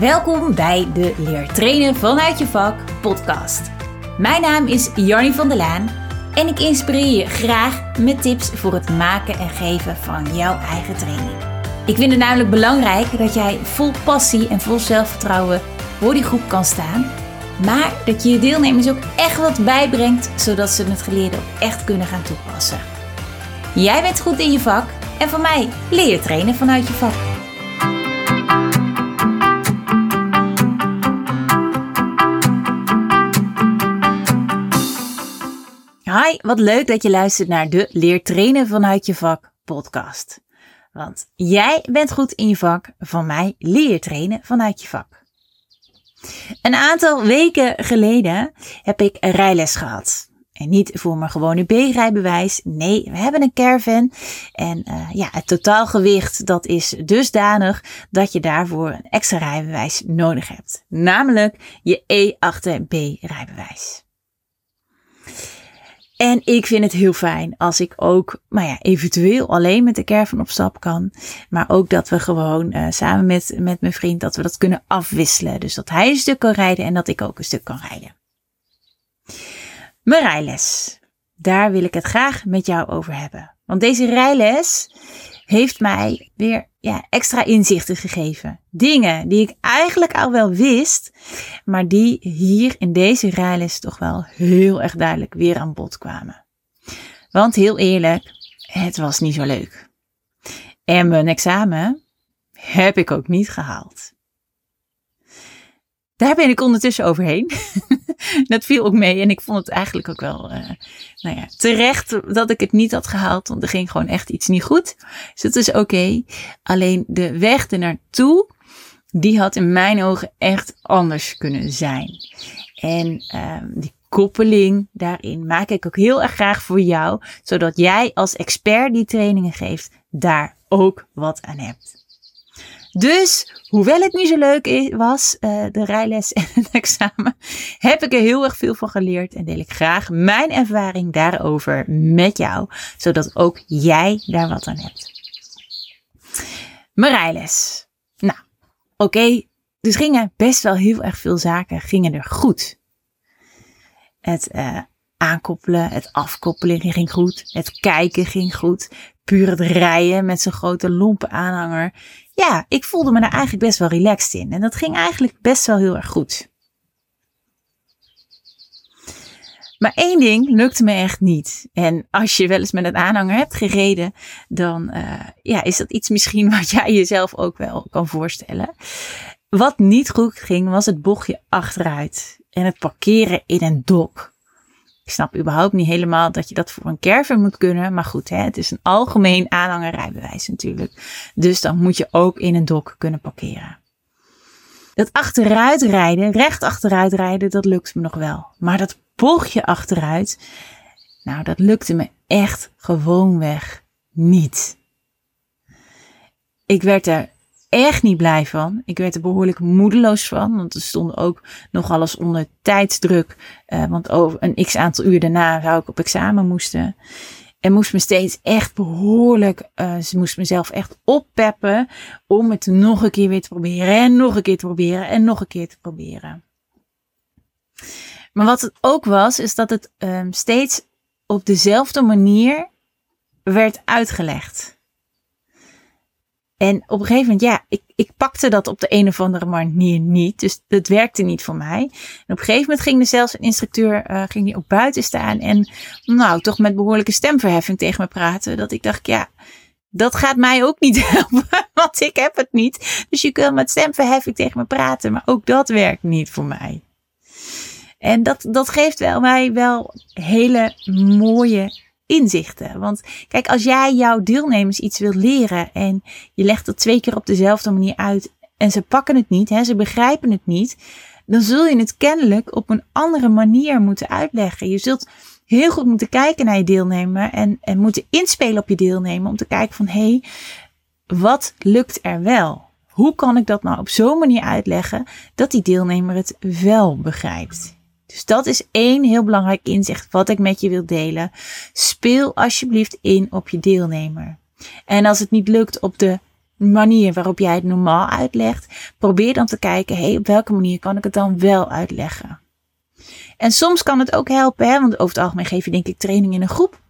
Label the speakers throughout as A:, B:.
A: Welkom bij de Leer Trainen vanuit je vak podcast. Mijn naam is Jarnie van der Laan en ik inspireer je graag met tips voor het maken en geven van jouw eigen training. Ik vind het namelijk belangrijk dat jij vol passie en vol zelfvertrouwen voor die groep kan staan, maar dat je je deelnemers ook echt wat bijbrengt zodat ze het geleerde ook echt kunnen gaan toepassen. Jij bent goed in je vak en van mij leer je trainen vanuit je vak. Wat leuk dat je luistert naar de Leer trainen vanuit je vak podcast. Want jij bent goed in je vak, van mij leer trainen vanuit je vak. Een aantal weken geleden heb ik een rijles gehad. En niet voor mijn gewone B-rijbewijs. Nee, we hebben een caravan. En uh, ja, het totaalgewicht dat is dusdanig dat je daarvoor een extra rijbewijs nodig hebt. Namelijk je E8B-rijbewijs. En ik vind het heel fijn als ik ook, nou ja, eventueel alleen met de caravan op stap kan. Maar ook dat we gewoon uh, samen met, met mijn vriend, dat we dat kunnen afwisselen. Dus dat hij een stuk kan rijden en dat ik ook een stuk kan rijden. Mijn rijles. Daar wil ik het graag met jou over hebben. Want deze rijles heeft mij weer ja, extra inzichten gegeven. Dingen die ik eigenlijk al wel wist, maar die hier in deze rijles toch wel heel erg duidelijk weer aan bod kwamen. Want heel eerlijk, het was niet zo leuk. En mijn examen heb ik ook niet gehaald. Daar ben ik ondertussen overheen. dat viel ook mee. En ik vond het eigenlijk ook wel uh, nou ja, terecht dat ik het niet had gehaald. Want er ging gewoon echt iets niet goed. Dus dat is oké. Alleen de weg ernaartoe, die had in mijn ogen echt anders kunnen zijn. En uh, die koppeling daarin maak ik ook heel erg graag voor jou. Zodat jij als expert die trainingen geeft, daar ook wat aan hebt. Dus, hoewel het niet zo leuk was, uh, de rijles en het examen, heb ik er heel erg veel van geleerd en deel ik graag mijn ervaring daarover met jou, zodat ook jij daar wat aan hebt. Mijn rijles. Nou, oké, dus gingen best wel heel erg veel zaken gingen er goed. Het uh, aankoppelen, het afkoppelen ging goed, het kijken ging goed, puur het rijden met zo'n grote lompe aanhanger ja, ik voelde me daar eigenlijk best wel relaxed in. En dat ging eigenlijk best wel heel erg goed. Maar één ding lukte me echt niet. En als je wel eens met een aanhanger hebt gereden, dan uh, ja, is dat iets misschien wat jij jezelf ook wel kan voorstellen. Wat niet goed ging, was het bochtje achteruit en het parkeren in een dok. Ik snap überhaupt niet helemaal dat je dat voor een caravan moet kunnen. Maar goed, hè, het is een algemeen aanhangerrijbewijs natuurlijk. Dus dan moet je ook in een dok kunnen parkeren. Dat achteruit rijden, recht achteruit rijden, dat lukt me nog wel. Maar dat bochtje achteruit, nou dat lukte me echt gewoonweg niet. Ik werd er echt niet blij van. Ik werd er behoorlijk moedeloos van, want er stond ook nog alles onder tijdsdruk. Uh, want over een x aantal uur daarna zou ik op examen moesten. En moest me steeds echt behoorlijk, uh, ze moest mezelf echt oppeppen om het nog een keer weer te proberen en nog een keer te proberen en nog een keer te proberen. Maar wat het ook was, is dat het um, steeds op dezelfde manier werd uitgelegd. En op een gegeven moment, ja, ik, ik pakte dat op de een of andere manier niet. Dus dat werkte niet voor mij. En op een gegeven moment ging er zelfs een instructeur, uh, ging die ook buiten staan. En nou, toch met behoorlijke stemverheffing tegen me praten. Dat ik dacht, ja, dat gaat mij ook niet helpen. Want ik heb het niet. Dus je kunt met stemverheffing tegen me praten. Maar ook dat werkt niet voor mij. En dat, dat geeft wel mij wel hele mooie inzichten. Want kijk, als jij jouw deelnemers iets wilt leren en je legt het twee keer op dezelfde manier uit en ze pakken het niet, hè, ze begrijpen het niet, dan zul je het kennelijk op een andere manier moeten uitleggen. Je zult heel goed moeten kijken naar je deelnemer en, en moeten inspelen op je deelnemer om te kijken van hé, hey, wat lukt er wel? Hoe kan ik dat nou op zo'n manier uitleggen dat die deelnemer het wel begrijpt? Dus dat is één heel belangrijk inzicht wat ik met je wil delen. Speel alsjeblieft in op je deelnemer. En als het niet lukt op de manier waarop jij het normaal uitlegt, probeer dan te kijken, hey, op welke manier kan ik het dan wel uitleggen? En soms kan het ook helpen, hè, want over het algemeen geef je denk ik training in een groep.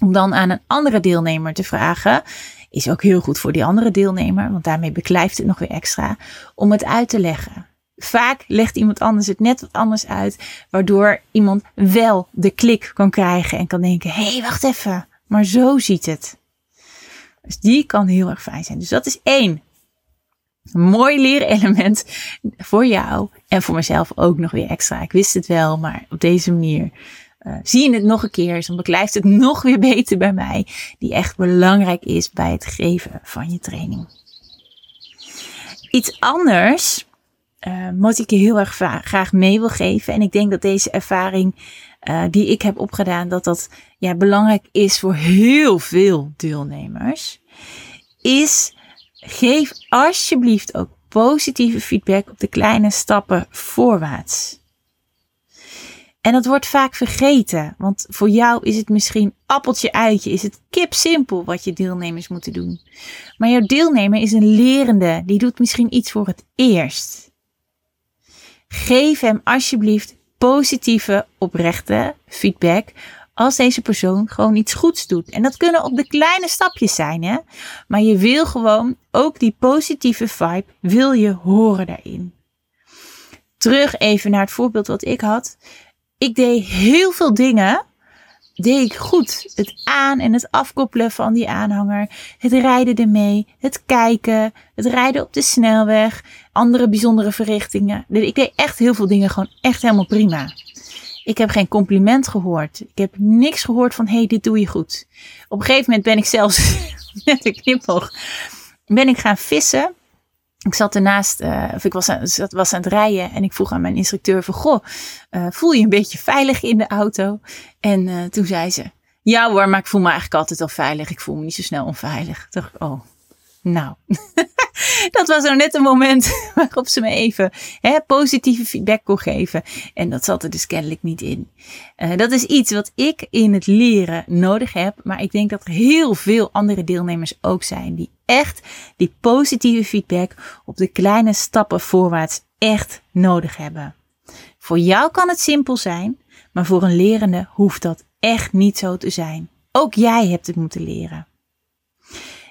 A: Om dan aan een andere deelnemer te vragen, is ook heel goed voor die andere deelnemer, want daarmee beklijft het nog weer extra, om het uit te leggen. Vaak legt iemand anders het net wat anders uit, waardoor iemand wel de klik kan krijgen en kan denken: hé, hey, wacht even, maar zo ziet het. Dus die kan heel erg fijn zijn. Dus dat is één. mooi leerelement voor jou en voor mezelf ook nog weer extra. Ik wist het wel, maar op deze manier uh, zie je het nog een keer. Dan beklijft het nog weer beter bij mij. Die echt belangrijk is bij het geven van je training. Iets anders wat ik je heel erg graag mee wil geven. En ik denk dat deze ervaring uh, die ik heb opgedaan, dat dat ja, belangrijk is voor heel veel deelnemers. Is geef alsjeblieft ook positieve feedback op de kleine stappen voorwaarts. En dat wordt vaak vergeten, want voor jou is het misschien appeltje uitje, is het kip simpel wat je deelnemers moeten doen. Maar jouw deelnemer is een lerende, die doet misschien iets voor het eerst. Geef hem alsjeblieft positieve, oprechte feedback als deze persoon gewoon iets goeds doet. En dat kunnen op de kleine stapjes zijn, hè? Maar je wil gewoon ook die positieve vibe, wil je horen daarin. Terug even naar het voorbeeld wat ik had. Ik deed heel veel dingen deed ik goed. Het aan- en het afkoppelen van die aanhanger. Het rijden ermee. Het kijken. Het rijden op de snelweg. Andere bijzondere verrichtingen. Ik deed echt heel veel dingen gewoon echt helemaal prima. Ik heb geen compliment gehoord. Ik heb niks gehoord van, hey, dit doe je goed. Op een gegeven moment ben ik zelfs, met een knipoog, ben ik gaan vissen. Ik zat ernaast, uh, of ik was aan, was aan het rijden en ik vroeg aan mijn instructeur van, goh, uh, voel je een beetje veilig in de auto? En uh, toen zei ze, ja hoor, maar ik voel me eigenlijk altijd al veilig. Ik voel me niet zo snel onveilig. Toen dacht oh, nou, dat was zo net een moment waarop ze me even hè, positieve feedback kon geven. En dat zat er dus kennelijk niet in. Uh, dat is iets wat ik in het leren nodig heb. Maar ik denk dat er heel veel andere deelnemers ook zijn. Die echt die positieve feedback op de kleine stappen voorwaarts echt nodig hebben. Voor jou kan het simpel zijn. Maar voor een lerende hoeft dat echt niet zo te zijn. Ook jij hebt het moeten leren.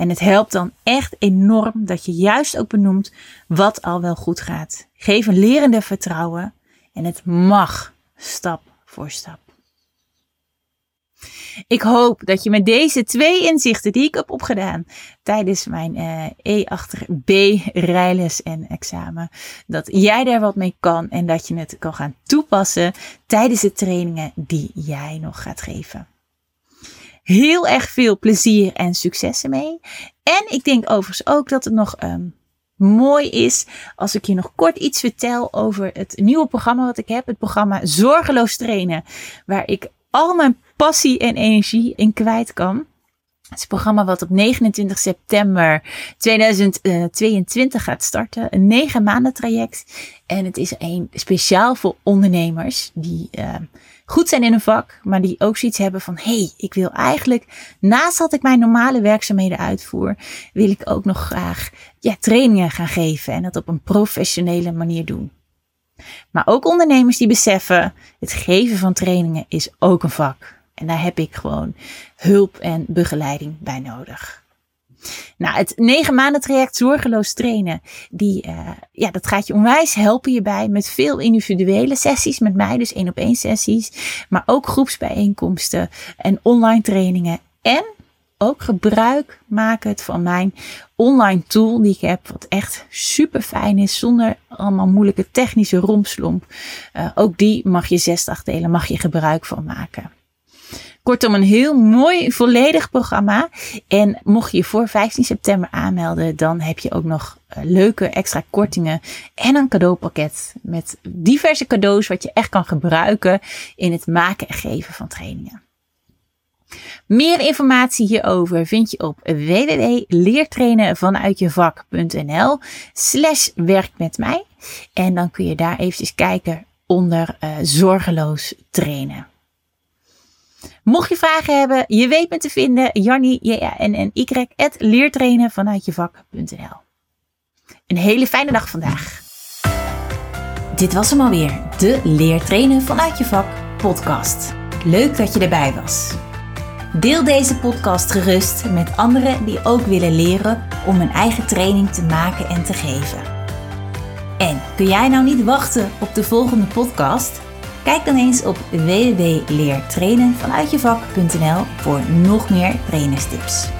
A: En het helpt dan echt enorm dat je juist ook benoemt wat al wel goed gaat. Geef een lerende vertrouwen en het mag stap voor stap. Ik hoop dat je met deze twee inzichten die ik heb opgedaan tijdens mijn uh, E achter B rijles en examen, dat jij daar wat mee kan en dat je het kan gaan toepassen tijdens de trainingen die jij nog gaat geven heel erg veel plezier en successen mee. En ik denk overigens ook dat het nog um, mooi is als ik je nog kort iets vertel over het nieuwe programma wat ik heb. Het programma Zorgeloos Trainen. Waar ik al mijn passie en energie in kwijt kan. Het is een programma wat op 29 september 2022 gaat starten. Een negen maanden traject. En het is een speciaal voor ondernemers die uh, goed zijn in een vak, maar die ook zoiets hebben van: hé, hey, ik wil eigenlijk, naast dat ik mijn normale werkzaamheden uitvoer, wil ik ook nog graag ja, trainingen gaan geven en dat op een professionele manier doen. Maar ook ondernemers die beseffen: het geven van trainingen is ook een vak. En daar heb ik gewoon hulp en begeleiding bij nodig. Nou, het negen maanden traject zorgeloos trainen, die, uh, ja, dat gaat je onwijs helpen hierbij met veel individuele sessies met mij, dus één op één sessies, maar ook groepsbijeenkomsten en online trainingen en ook gebruik maken van mijn online tool die ik heb, wat echt super fijn is, zonder allemaal moeilijke technische romslomp. Uh, ook die mag je zes delen, mag je gebruik van maken. Kortom, een heel mooi, volledig programma. En mocht je je voor 15 september aanmelden, dan heb je ook nog eh, leuke extra kortingen en een cadeaupakket met diverse cadeaus wat je echt kan gebruiken in het maken en geven van trainingen. Meer informatie hierover vind je op www.leertrainenvanuitjevak.nl slash werk. En dan kun je daar eventjes kijken onder uh, zorgeloos trainen. Mocht je vragen hebben, je weet me te vinden. Jannie, J-A-N-N-Y, leertrainen vanuit je vak.nl. Een hele fijne dag vandaag. Dit was hem alweer, de Leertrainen vanuit je vak podcast. Leuk dat je erbij was. Deel deze podcast gerust met anderen die ook willen leren om een eigen training te maken en te geven. En kun jij nou niet wachten op de volgende podcast? Kijk dan eens op www.leertrainenvanuitjevak.nl voor nog meer trainerstips.